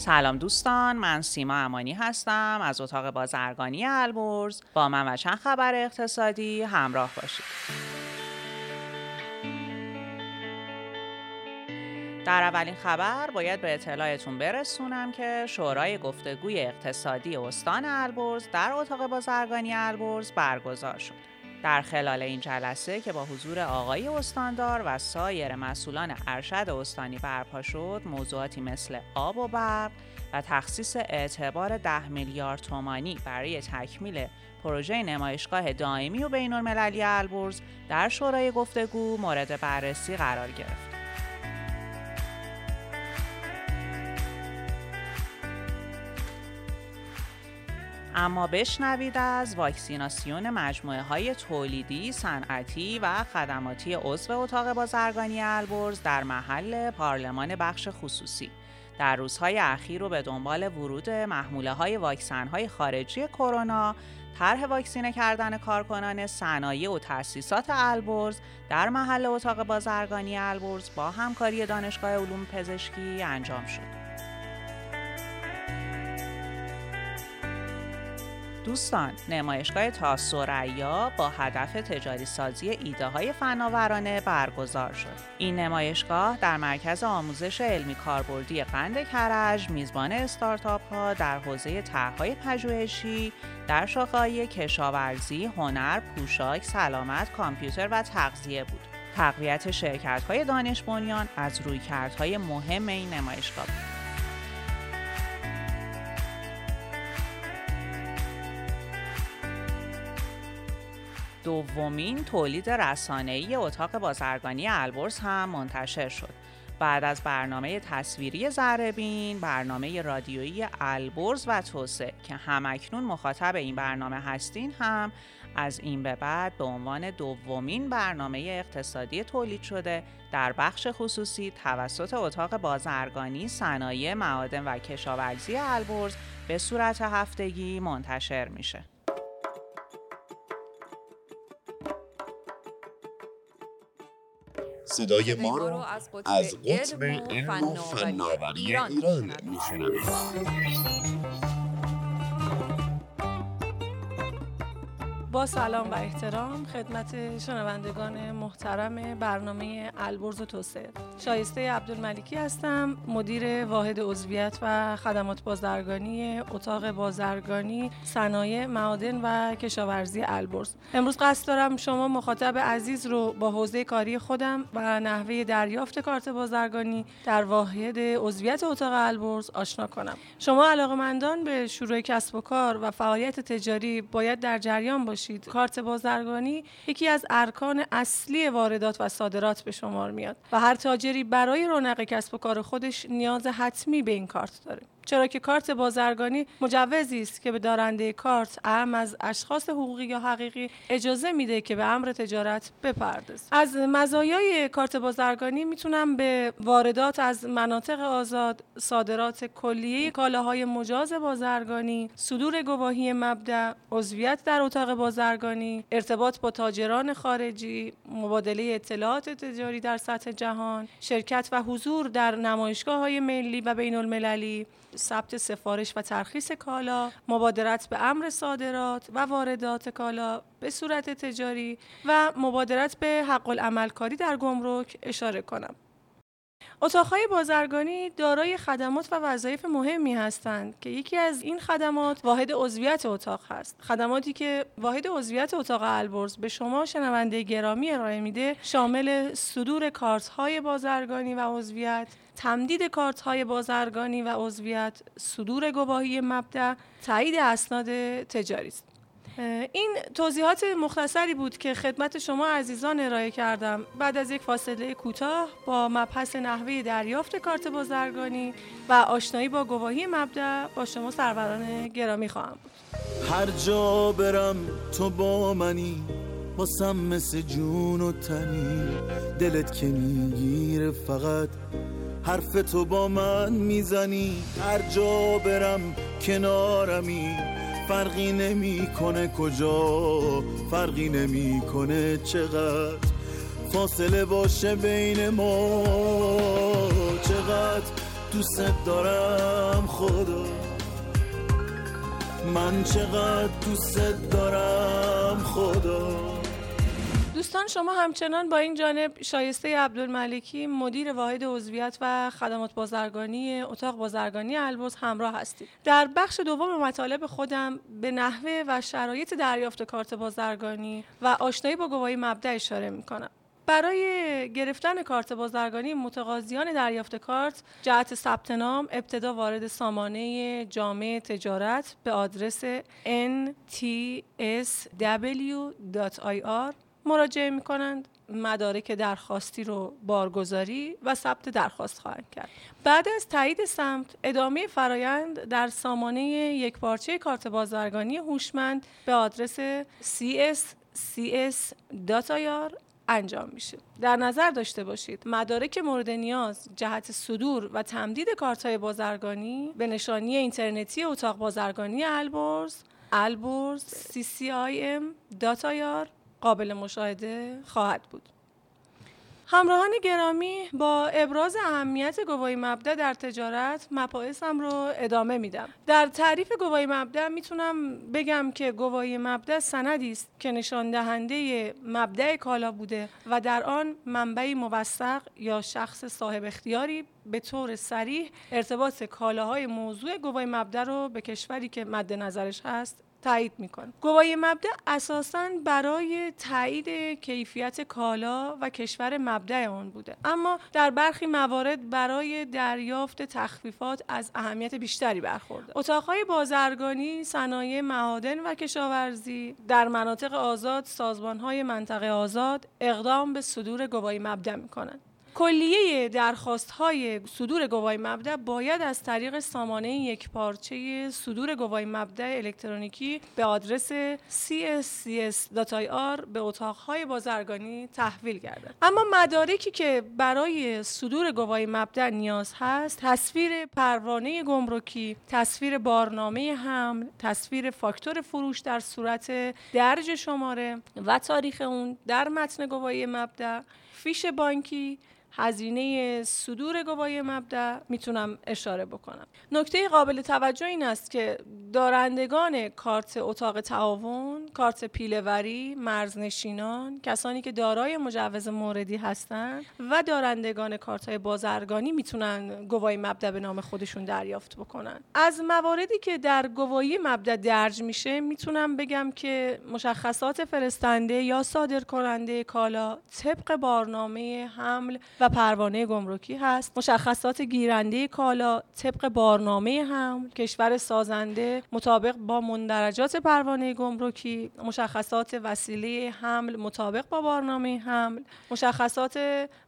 سلام دوستان من سیما امانی هستم از اتاق بازرگانی البرز با من و چند خبر اقتصادی همراه باشید در اولین خبر باید به اطلاعتون برسونم که شورای گفتگوی اقتصادی استان البرز در اتاق بازرگانی البرز برگزار شد. در خلال این جلسه که با حضور آقای استاندار و سایر مسئولان ارشد استانی برپا شد موضوعاتی مثل آب و برق و تخصیص اعتبار ده میلیارد تومانی برای تکمیل پروژه نمایشگاه دائمی و بین المللی البرز در شورای گفتگو مورد بررسی قرار گرفت. اما بشنوید از واکسیناسیون مجموعه های تولیدی، صنعتی و خدماتی عضو اتاق بازرگانی البرز در محل پارلمان بخش خصوصی در روزهای اخیر و به دنبال ورود محموله های واکسن های خارجی کرونا طرح واکسینه کردن کارکنان صنایع و تأسیسات البرز در محل اتاق بازرگانی البرز با همکاری دانشگاه علوم پزشکی انجام شد. دوستان نمایشگاه تاسوریا با هدف تجاری سازی ایده های فناورانه برگزار شد. این نمایشگاه در مرکز آموزش علمی کاربردی قند کرج میزبان استارتاپ ها در حوزه طرحهای پژوهشی در شاخه‌های کشاورزی هنر پوشاک سلامت کامپیوتر و تغذیه بود. تقویت شرکت های دانش بنیان از رویکردهای مهم این نمایشگاه بود. دومین تولید رسانه‌ای اتاق بازرگانی البرز هم منتشر شد. بعد از برنامه تصویری زربین، برنامه رادیویی البرز و توسه که همکنون مخاطب این برنامه هستین هم از این به بعد به عنوان دومین برنامه اقتصادی تولید شده در بخش خصوصی توسط اتاق بازرگانی صنایع معادن و کشاورزی البرز به صورت هفتگی منتشر میشه.
صدای ما رو از قطب علم و فناوری ایران میشنوید.
با سلام و احترام خدمت شنوندگان محترم برنامه البرز توسعه. شایسته عبدالملکی هستم مدیر واحد عضویت و خدمات بازرگانی اتاق بازرگانی صنایع معادن و کشاورزی البرز. امروز قصد دارم شما مخاطب عزیز رو با حوزه کاری خودم و نحوه دریافت کارت بازرگانی در واحد عضویت اتاق البرز آشنا کنم. شما علاقمندان به شروع کسب و کار و فعالیت تجاری باید در جریان باشید. کارت بازرگانی یکی از ارکان اصلی واردات و صادرات به شمار میاد و هر تاجری برای رونق کسب و کار خودش نیاز حتمی به این کارت داره. چرا که کارت بازرگانی مجوزی است که به دارنده کارت اهم از اشخاص حقوقی یا حقیقی اجازه میده که به امر تجارت بپردازه از مزایای کارت بازرگانی می‌تونم به واردات از مناطق آزاد صادرات کلیه کالاهای مجاز بازرگانی صدور گواهی مبدع عضویت در اتاق بازرگانی ارتباط با تاجران خارجی مبادله اطلاعات تجاری در سطح جهان شرکت و حضور در نمایشگاه های ملی و بین المللی ثبت سفارش و ترخیص کالا مبادرت به امر صادرات و واردات کالا به صورت تجاری و مبادرت به حق العمل کاری در گمرک اشاره کنم. اتاقهای بازرگانی دارای خدمات و وظایف مهمی هستند که یکی از این خدمات واحد عضویت اتاق هست. خدماتی که واحد عضویت اتاق البرز به شما شنونده گرامی ارائه میده شامل صدور کارت های بازرگانی و عضویت تمدید کارت های بازرگانی و عضویت صدور گواهی مبدع تایید اسناد تجاری است. این توضیحات مختصری بود که خدمت شما عزیزان ارائه کردم. بعد از یک فاصله کوتاه با مبحث نحوه دریافت کارت بازرگانی و آشنایی با گواهی مبدع با شما سروران گرامی خواهم بود.
هر جا برم تو با منی باسم مثل جون و تنی. دلت که می‌گیره فقط حرف تو با من می‌زنی. هر جا برم کنارمی فرقی نمی‌کنه کجا فرقی نمی‌کنه چقدر. فاصله باشه بین ما چقدر دوست دارم خدا. من چقدر دوست دارم خدا.
دوستان شما همچنان با این جانب شایسته عبدالملکی مدیر واحد عضویت و خدمات بازرگانی اتاق بازرگانی البرز همراه هستید. در بخش دوم مطالب خودم به نحوه و شرایط دریافت کارت بازرگانی و آشنایی با گواهی مبدع اشاره می‌کنم. برای گرفتن کارت بازرگانی متقاضیان دریافت کارت جهت ثبت نام ابتدا وارد سامانه جامعه تجارت به آدرس ntsw.ir مراجعه می کنند مدارک درخواستی رو بارگذاری و ثبت درخواست خواهند کرد. بعد از تایید سمت ادامه فرایند در سامانه یک پارچه کارت بازرگانی هوشمند به آدرس cscs.ir انجام میشه. در نظر داشته باشید مدارک مورد نیاز جهت صدور و تمدید کارت های بازرگانی به نشانی اینترنتی اتاق بازرگانی البرز البرز ccim.ir قابل مشاهده خواهد بود. همراهان گرامی با ابراز اهمیت گواهی مبدع در تجارت مباحثم رو ادامه میدم. در تعریف گواهی مبدع می‌تونم بگم که گواهی مبدع سندی است که نشان دهنده مبدع کالا بوده و در آن منبعی موثق یا شخص صاحب اختیاری به طور سریح ارتباط کالاهای موضوع گواهی مبدع رو به کشوری که مد نظرش هست تایید می‌کنه. گواهی مبدع اساسا برای تایید کیفیت کالا و کشور مبدع آن بوده. اما در برخی موارد برای دریافت تخفیفات از اهمیت بیشتری برخورده. اتاقهای بازرگانی صنایع معادن و کشاورزی در مناطق آزاد سازمانهای منطقه آزاد اقدام به صدور گواهی مبدع می‌کنند. کلیه درخواست های صدور گواهی مبدع باید از طریق سامانه یک پارچه صدور گواهی مبدع الکترونیکی به آدرس cscs.ir به اتاقهای بازرگانی تحویل گردد. اما مدارکی که برای صدور گواهی مبدع نیاز هست تصویر پروانه گمرکی تصویر بارنامه حمل تصویر فاکتور فروش در صورت درج شماره و تاریخ اون در متن گواهی مبدع فیش بانکی هزینه صدور گواهی مبدع می‌تونم اشاره بکنم. نکته قابل توجه این است که دارندگان کارت اتاق تعاون کارت پیلهوری مرزنشینان کسانی که دارای مجوز موردی هستند و دارندگان کارت های بازرگانی می‌تونن گواهی مبدع به نام خودشون دریافت بکنن. از مواردی که در گواهی مبدع درج میشه می‌تونم بگم که مشخصات فرستنده یا صادر کننده کالا طبق بارنامه حمل و پروانه گمرکی هست. مشخصات گیرنده کالا طبق بارنامه هم کشور سازنده مطابق با مندرجات پروانه گمرکی مشخصات وسیله حمل مطابق با بارنامه حمل مشخصات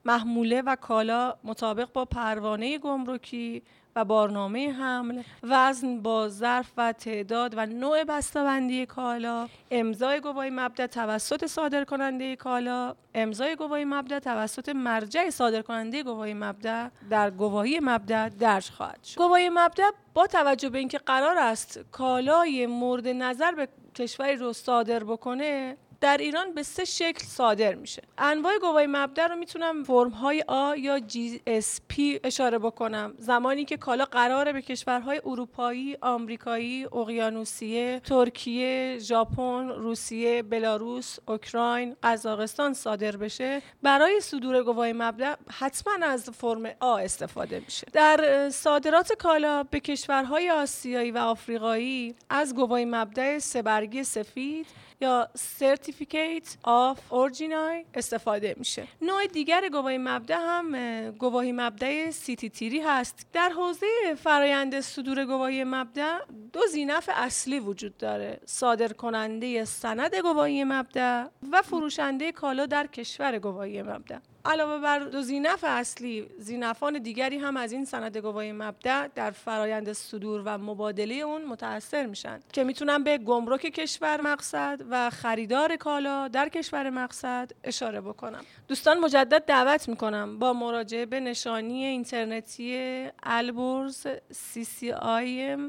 محموله و کالا مطابق با پروانه گمرکی و بارنامه حمل وزن با ظرف و تعداد و نوع بسته‌بندی کالا امضای گواهی مبدع توسط صادر کننده کالا امضای گواهی مبدع توسط مرجع صادر کننده گواهی مبدع در گواهی مبدع درج خواهد شد. گواهی مبدع با توجه به اینکه قرار است کالای مورد نظر به کشوری رو صادر بکنه در ایران به سه شکل صادر میشه. انواع گواهی مبدأ رو می‌تونم فرم های A یا GSP اشاره بکنم. زمانی که کالا قراره به کشورهای اروپایی، آمریکایی، اقیانوسیه، ترکیه، ژاپن، روسیه، بلاروس، اوکراین، قزاقستان صادر بشه. برای صدور گواهی مبدأ حتما از فرم A استفاده میشه. در صادرات کالا به کشورهای آسیایی و آفریقایی از گواهی مبدأ سه برگی سفید یا Certificate of Origin استفاده میشه. نوع دیگر گواهی مبدأ هم گواهی مبدأ CT3 هست. در حوزه فرایند صدور گواهی مبدأ دو ذی‌نفع اصلی وجود داره. صادر کننده سند گواهی مبدأ و فروشنده کالا در کشور گواهی مبدأ علاوه بر دو ذی‌نفع اصلی ذی‌نفعان دیگری هم از این سند گواهی مبدأ در فرایند صدور و مبادله اون متاثر میشن که می‌تونم به گمرک کشور مقصد و خریدار کالا در کشور مقصد اشاره بکنم. دوستان مجدد دعوت می‌کنم با مراجعه به نشانی اینترنتی البرز ccim.ir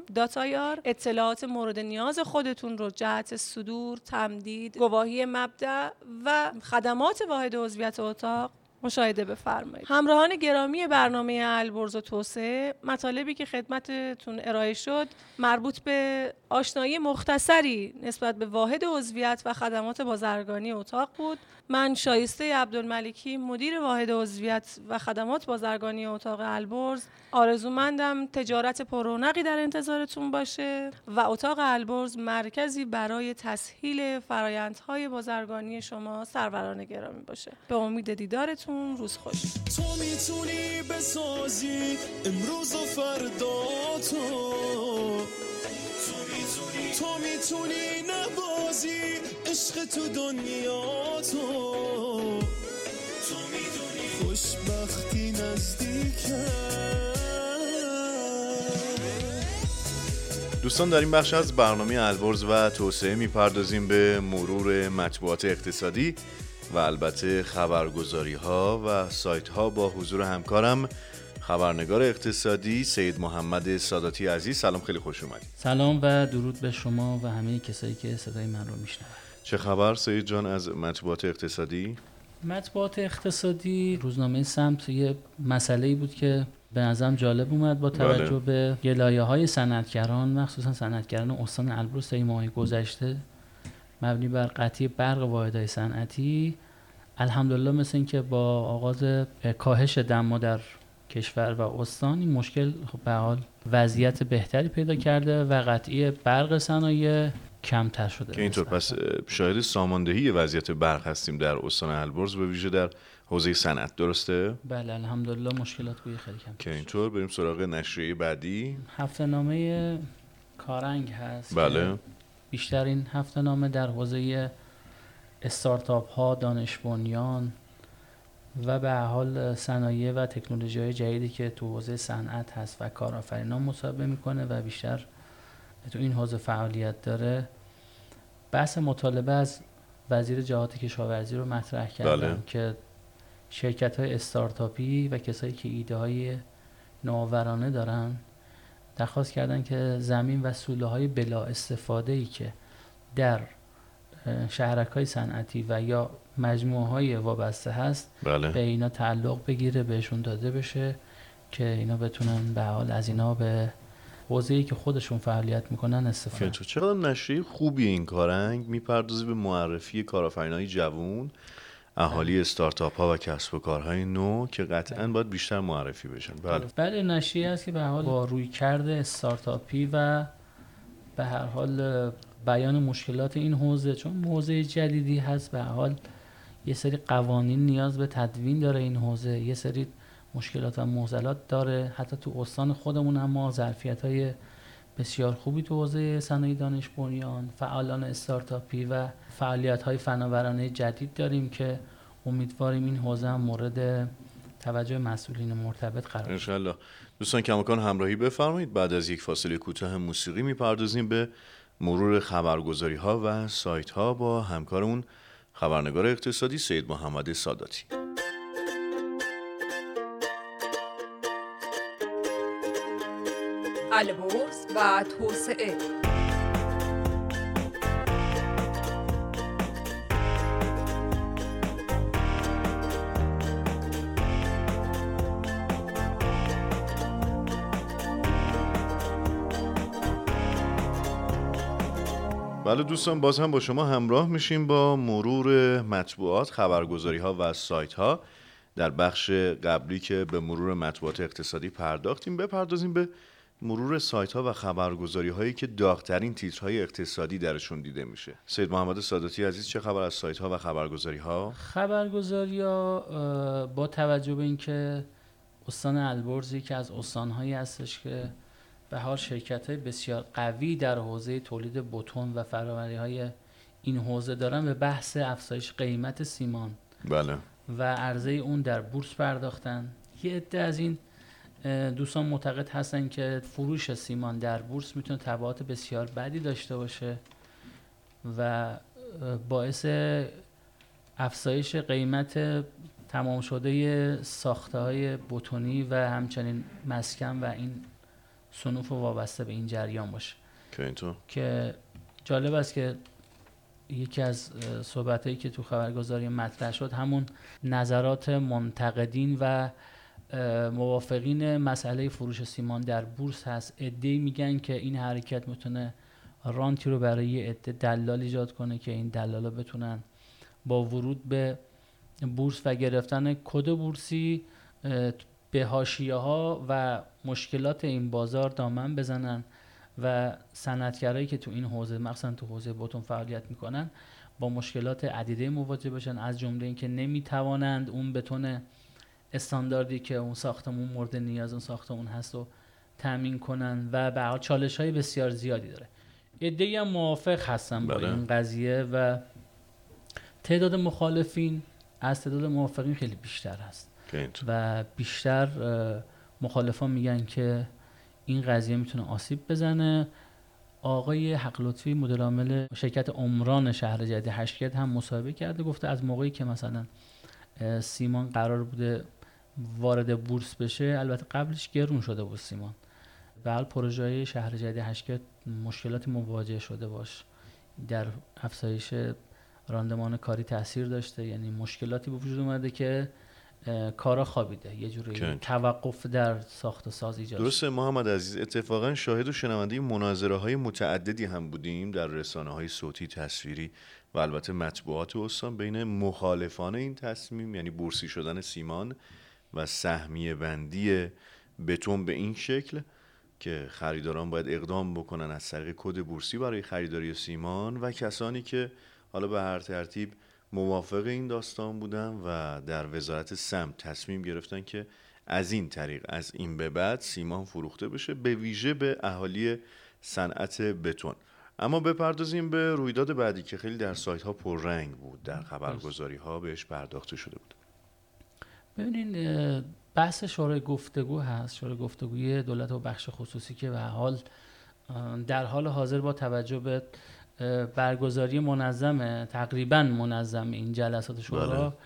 اطلاعات مورد نیاز خودتون رو جهت صدور، تمدید، گواهی مبدع و خدمات واحد عضویت اتاق مشاهده بفرمایید. همراهان گرامی برنامه البرز و توسعه مطالبی که خدمتتون ارائه شد مربوط به آشنایی مختصری نسبت به واحد عضویت و خدمات بازرگانی اتاق بود. من شایسته عبدالملکی مدیر واحد عضویت و خدمات بازرگانی اتاق البرز. آرزومندم تجارت پرونقی در انتظارتون باشه و اتاق البرز مرکزی برای تسهیل فرایندهای بازرگانی شما سروران گرامی باشه. به امید دیدارتون روز خوش.
تو می‌تونی بسازی امروز و فردا تو. تو می‌تونی نبازی عشق تو دنیا تو. خوشبختی نزدیکه
دوستان در این بخش از برنامه البرز و توسعه می‌پردازیم به مرور مطبوعات اقتصادی. و البته خبرگزاری ها و سایت ها با حضور همکارم خبرنگار اقتصادی سید محمد ساداتی عزیز. سلام خیلی خوش اومدید.
سلام و درود به شما و همه کسایی که صدای من رو میشنوند
چه خبر سید جان از مطبوعات اقتصادی؟
مطبوعات اقتصادی روزنامه سمت یه مسئله بود که به نظرم جالب اومد با توجه
بله.
به گلایه های صنعتگران مخصوصا صنعتگران استان البرز طی ماه گذشته. مبنی بر قطعی برق واحدهای صنعتی. الحمدلله مثل اینکه با آغاز کاهش دما در کشور و استان این مشکل خب به حال وضعیت بهتری پیدا کرده و قطعی برق صنایع کمتر شده.
که اینطور پس اه، شاهد ساماندهی وضعیت برق هستیم در استان البرز به ویژه در حوزه صنعت درسته؟
بله الحمدلله مشکلات خیلی کم
که اینطور بریم سراغ نشریه بعدی.
هفته نامه کارنگ هست.
بله.
بیشتر این هفته نامه در حوزه استارتاپ ها دانش بنیان و به حال صنایع و تکنولوژی های جدیدی که تو حوزه صنعت هست و کارآفرینان مصاحبه می‌کنه و بیشتر تو این حوزه فعالیت داره بحث مطالبه از وزیر جهات کشاورزی رو مطرح کردم
بله.
که شرکت های استارتاپی و کسایی که ایده های نوآورانه دارن درخواست کردن که زمین و سوله های بلا استفاده ای که در شهرک های صنعتی و یا مجموعه های وابسته هست
بله.
به اینا تعلق بگیره بهشون داده بشه که اینا بتونن به حال از اینا به حوزه ای که خودشون فعالیت می‌کنن استفاده
اینطور. چقدر نشریه خوبی این کارنگ می‌پردازه به معرفی کارآفرینای جوون اهالی استارتاپ ها و کسب و کارهای نو که قطعا باید بیشتر معرفی بشن. بله.
بله نشریه است که به حال با روی کرده استارتاپی و به هر حال بیان مشکلات این حوزه چون حوزه جدیدی هست به هر حال یه سری قوانین نیاز به تدوین داره این حوزه یه سری مشکلات و معضلات داره. حتی تو استان خودمون هم ما ظرفیت های بسیار خوبی تو حوزه صنایع دانش بنیان فعالان استارتاپی و فعالیت های فناورانه جدید داریم که امیدواریم این حوزه هم مورد توجه مسئولین مرتبط قرار.
انشالله دوستان کماکان همراهی بفرمایید. بعد از یک فاصله کوتاه موسیقی می‌پردازیم به مرور خبرگزاری ها و سایت ها با همکارمون خبرنگار اقتصادی سید محمد ساداتی.
البرز و توسعه.
بله دوستان باز هم با شما همراه میشیم با مرور مطبوعات خبرگزاری ها و سایت ها در بخش قبلی که به مرور مطبوعات اقتصادی پرداختیم بپردازیم به مرور سایت ها و خبرگزاری هایی که داغترین تیترهای اقتصادی درشون دیده میشه. سید محمد ساداتی عزیز چه خبر از سایت ها و خبرگزاری ها
خبرگزاری ها با توجه به اینکه استان البرز یکی از استانهایی هستش که به حال شرکت های بسیار قوی در حوزه تولید بتون و فراوری های این حوزه دارن به بحث افزایش قیمت سیمان
بله.
و عرضه اون در بورس پرداختن. یه عده از این دوستان معتقد هستن که فروش سیمان در بورس می‌تونه تبعات بسیار بدی داشته باشه و باعث افزایش قیمت تمام شده ساخته های بتونی و همچنین مسکن و این صنوف وابسته به این جریان باشه.
که اینطور؟
که جالب است که یکی از صحبت که تو خبرگزاری مطرح شد همون نظرات منتقدین و موافقین مسئله فروش سیمان در بورس هست. عده میگن که این حرکت می‌تونه رانتی رو برای عده دلال ایجاد کنه که این دلالا بتونن با ورود به بورس و گرفتن کد بورسی به هاشیه ها و مشکلات این بازار دامن بزنن و صنعتگرایی که تو این حوزه مخصوصا تو حوزه بوتون فعالیت می‌کنن با مشکلات عدیده مواجه بشن. از جمله اینکه نمی‌توانند اون بتون استانداردی که اون ساختمون مورد نیاز اون ساختمون هست و تامین کنن و به چالش های بسیار زیادی داره. ایده هم موافق هستن با بله. این قضیه و تعداد مخالفین از تعداد موافقین خیلی بیشتر هست. و بیشتر مخالفان میگن که این قضیه می‌تونه آسیب بزنه. آقای حق لطفی مدیر عامل شرکت عمران شهر جدید هشتگرد هم مصاحبه کرده گفته از موقعی که مثلا سیمان قرار بوده وارد بورس بشه البته قبلش گرون شده بود سیمان. و حال پروژه شهر جدید هشتگرد مشکلاتی مواجه شده باش. در افزایش راندمان کاری تاثیر داشته یعنی مشکلاتی به وجود اومده که کارا خوابیده. یه جوری توقف در ساخت و ساز ایجاد
درسته محمد عزیز اتفاقا شاهد و شنونده مناظره های متعددی هم بودیم در رسانه های صوتی تصویری و البته مطبوعات استان بین مخالفان این تصمیم یعنی بورسی شدن سیمان و سهمیه بندی بتون به این شکل که خریداران باید اقدام بکنن از طریق کد بورسی برای خریداری سیمان و کسانی که حالا به هر ترتیب موافق این داستان بودن و در وزارت سم تصمیم گرفتن که از این طریق از این به بعد سیمان فروخته بشه به ویژه به اهالی صنعت بتون. اما بپردازیم به رویداد بعدی که خیلی در سایت ها پررنگ بود در خبرگزاری ها بهش پرداخته شده بود.
ببینین بحث شورای گفتگو هست شورای گفتگوی دولت و بخش خصوصی که به حال در حال حاضر با توجه به برگزاری منظم تقریبا منظم این جلسات شورا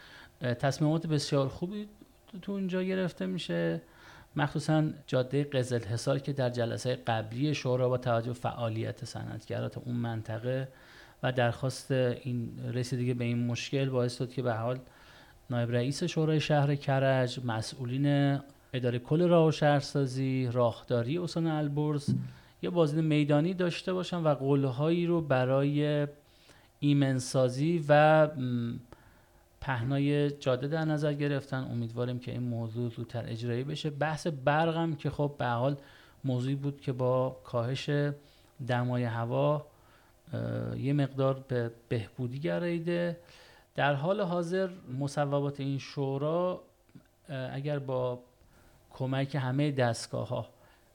بله. تصمیمات بسیار خوبی تو اونجا گرفته میشه مخصوصا جاده قزل حصار که در جلسه قبلی شورا با توجه فعالیت صنعتگرات اون منطقه و درخواست این رسیدگی به این مشکل باعث شد که به حال نایب رئیس شورای شهر کرج مسئولین اداره کل راه و شهرسازی راهداری استان البرز یه بازدید میدانی داشته باشن و قولهایی رو برای ایمنسازی و پهنای جاده در نظر گرفتن. امیدواریم که این موضوع زودتر اجرایی بشه. بحث برقم که خب به حال موضوعی بود که با کاهش دمای هوا یه مقدار به بهبودی گراییده در حال حاضر مصوبات این شورا اگر با کمک همه دستگاه ها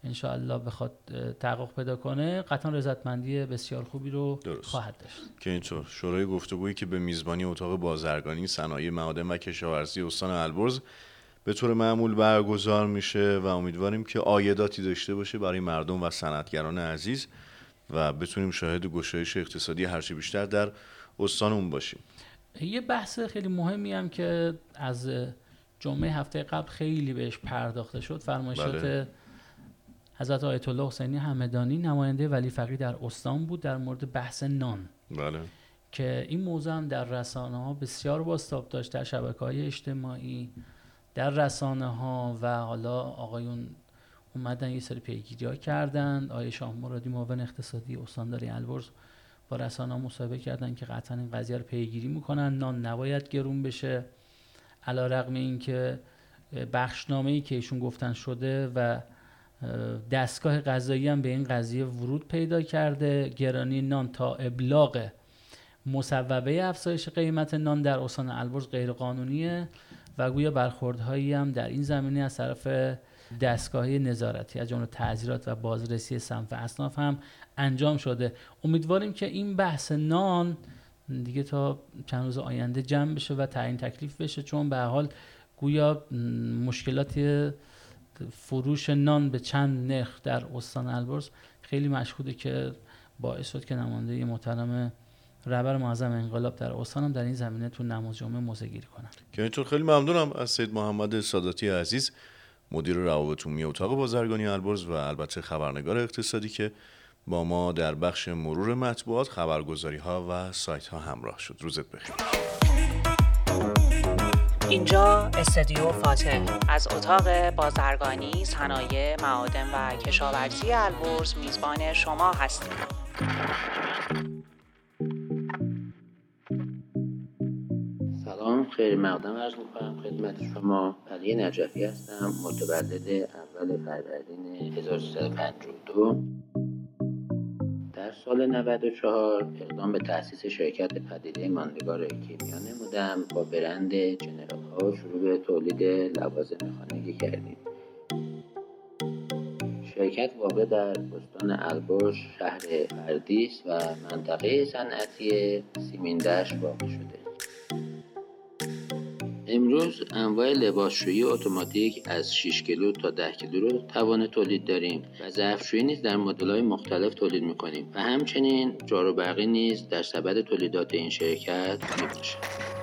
انشاءالله بخواد تحقق پیدا کنه قطعا رضایتمندی بسیار خوبی رو درست. خواهد داشت
که اینطور شورای گفتگویی که به میزبانی اتاق بازرگانی صنایع معادن و کشاورزی استان البرز به طور معمول برگزار میشه و امیدواریم که آیداتی داشته باشه برای مردم و صنعتگران عزیز و بتونیم شاهد گشایش اقتصادی هرچی بیشتر در استانمون باشیم
یه بحث خیلی مهمی هم که از جمعه هفته قبل خیلی بهش پرداخته شد فرمایشات بله. حضرت آیت الله حسینی همدانی نماینده ولی فقی در استان بود در مورد بحث نان
بله.
که این موضوع هم در رسانه ها بسیار باستاب داشت در شبکه های اجتماعی در رسانه ها و حالا آقایون اومدن یه سری پیگیری ها کردن آیه شاه مرادی معاون اقتصادی استانداری البرز با رسانه مصاحبه کردن که قطعا این قضیه رو پیگیری می‌کنن. نان نباید گرون بشه. علا رقم این که بخشنامه ای که ایشون گفتن شده و دستگاه قضایی هم به این قضیه ورود پیدا کرده. گرانی نان تا ابلاغ مصوبه افزایش قیمت نان در استان البرز غیر قانونیه و گویا برخوردهایی هم در این زمینه از طرف دستگاهی نظارتی از جمله تعذیرات و بازرسی صنف اصناف هم انجام شده. امیدواریم که این بحث نان دیگه تا چند روز آینده جمع بشه و تعیین تکلیف بشه چون به حال گویا مشکلات فروش نان به چند نرخ در استان البرز خیلی مشهوده که باعث شد که نماینده محترم رهبر معظم انقلاب در استانم در این زمینه تو نماز جمعه موزه گیری کنن.
که اینطور خیلی ممنونم از سید محمد ساداتی عزیز. مدیر روابط عمومی اتاق بازرگانی البرز و البته خبرنگار اقتصادی که با ما در بخش مرور مطبوعات خبرگزاری ها و سایت ها همراه شد. روزت بخیر.
اینجا استدیو فاتح از اتاق بازرگانی، صنایع، معادن و کشاورزی البرز میزبان شما هستیم.
خیلی مقدم عرض می‌کنم خدمت شما. علی نجفی هستم متولد اول فروردین 1352 در سال 94 اقدام به تأسیس شرکت پدیده ماندگار کیمیا نمودم. با برند جنرال ها شروع به تولید لوازم خانگی کردیم. شرکت واقع در استان البرز شهر فردیس و منطقه صنعتی سیمیندش واقع شده. امروز انواع لباسشویی اتوماتیک از 6 کیلو تا 10 کیلو رو توان تولید داریم و ظرفشویی نیز در مدل‌های مختلف تولید می‌کنیم و همچنین جارو برقی نیز در سبد تولیدات این شرکت می‌باشد.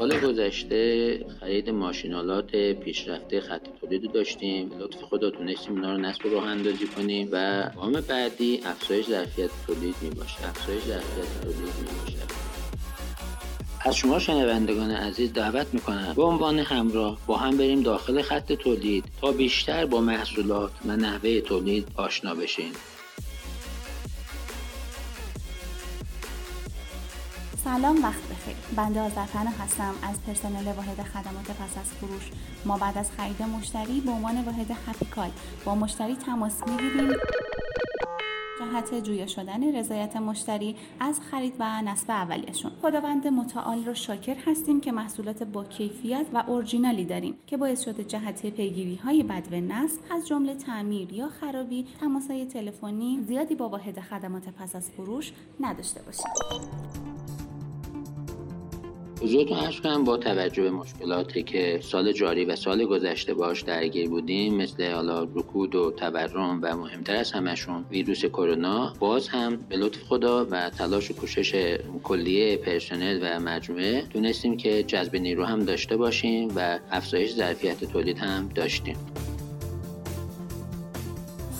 سال گذشته خرید ماشینالات پیشرفته خط تولید داشتیم. لطف خدا تونستیم اینا رو نصب راه اندازی کنیم و گام بعدی افزایش ظرفیت تولید می باشه افزایش ظرفیت تولید می باشه از شما شنوندگان عزیز دعوت می‌کنم به عنوان همراه با هم بریم داخل خط تولید تا بیشتر با محصولات و نحوه تولید آشنا بشیم
سلام وقت بخیر. بنده آذرپنا هستم. از پرسنل واحد خدمات پس از فروش. ما بعد از خرید مشتری به عنوان واحد هپیکال با مشتری تماس می‌گیریم. جهت جویا شدن رضایت مشتری از خرید و نصب اولیشون خداوند متعال رو شاکر هستیم که محصولات با کیفیت و اورجینالی داریم که باعث شده جهت پیگیری های بد نصب از جمله تعمیر یا خرابی تماسهای تلفنی زیادی با واحد خدمات پس از فروش نداشته باشیم.
حضورتون عرض کنم با توجه به مشکلاتی که سال جاری و سال گذشته باش درگیر بودیم مثل حالا رکود و تورم و مهمتر از همشون ویروس کرونا باز هم به لطف خدا و تلاش و کوشش کلیه پرسنل و مجموعه تونستیم که جذب نیرو هم داشته باشیم و افزایش ظرفیت تولید هم داشتیم.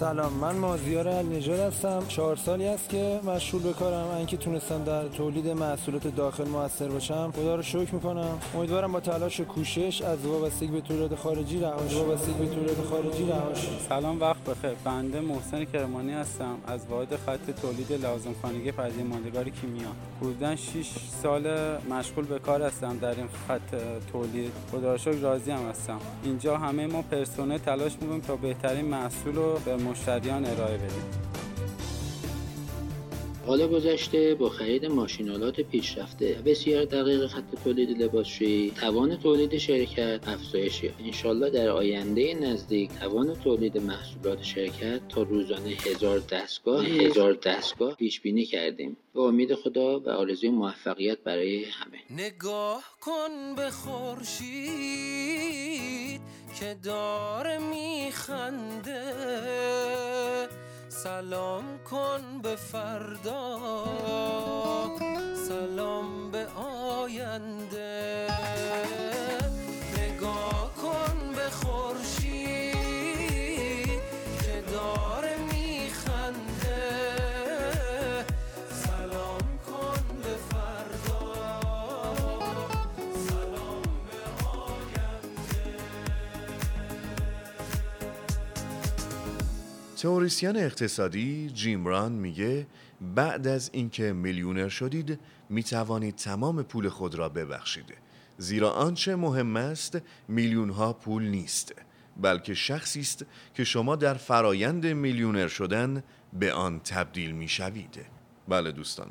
سلام من مازیار النجار هستم. چهار سالی است که مشغول به کارم. اینکه تونستم در تولید محصولات داخل موثر باشم. خدا رو شکر می‌کنم. امیدوارم با تلاش و کوشش از وابستگی به تولید خارجی رها وابستگی به تولید خارجی رها
سلام وقت بخیر. بنده محسن کرمانی هستم. از واحد خط تولید لازم خانگی پدیده ماندگار کیمیا. حدودا 6 سال مشغول به کار هستم در این خط تولید. خدا رو شکر راضی هم هستم. اینجا همه ما پرسنل تلاش می‌کنیم تا بهترین محصول رو به مشتریان ارائه بدیم.
حال گذشته با خرید ماشینالات پیشرفته. و بسیار دقیق خط تولید لباسشویی توان تولید شرکت افزایش یافت انشالله در آینده نزدیک توان تولید محصولات شرکت تا روزانه هزار دستگاه هزار دستگاه پیش بینی کردیم. به امید خدا و آرزوی موفقیت برای همه.
نگاه کن به خورشید. که داره میخنده. سلام کن به فردا. سلام به آینده. نگاه کن به خورشید.
تئوریسین اقتصادی جیم ران میگه بعد از اینکه میلیونر شدید می توانید تمام پول خود را ببخشید. زیرا آنچه مهم است میلیون ها پول نیست بلکه شخصی است که شما در فرایند میلیونر شدن به آن تبدیل می شوید بله دوستان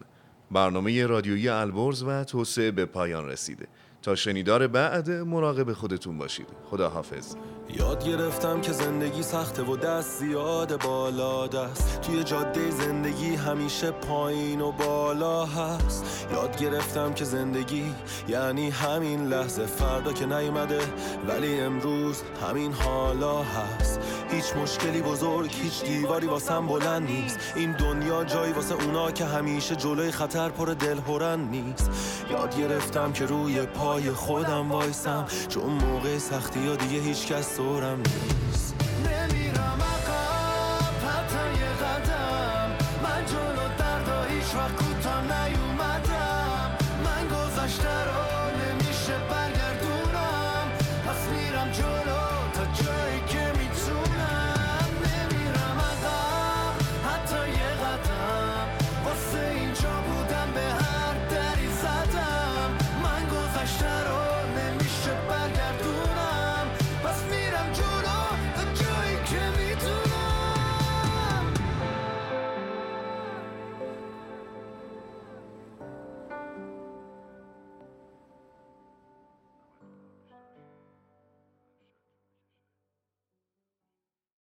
برنامه رادیویی البرز و توسعه به پایان رسیده شنیدار بعد مراقب خودتون باشید. خدا حافظ
یاد گرفتم که زندگی سخته و دست زیاد بالا دست. توی جاده زندگی همیشه پایین و بالا هست. یاد گرفتم که زندگی یعنی همین لحظه. فردا که نیومده ولی امروز همین حالا هست. هیچ مشکلی بزرگ هیچ دیواری واسم بلند نیست. این دنیا جایی واسه اونا که همیشه جلوی خطر پر دلهورن نیست. یاد گرفتم که روی پای خودم وایسم. چون موقع سختی ها دیگه هیچ کس دورم نیست. نمیرم عقب حتی یه قدم. من جلو دردا هیچ وقت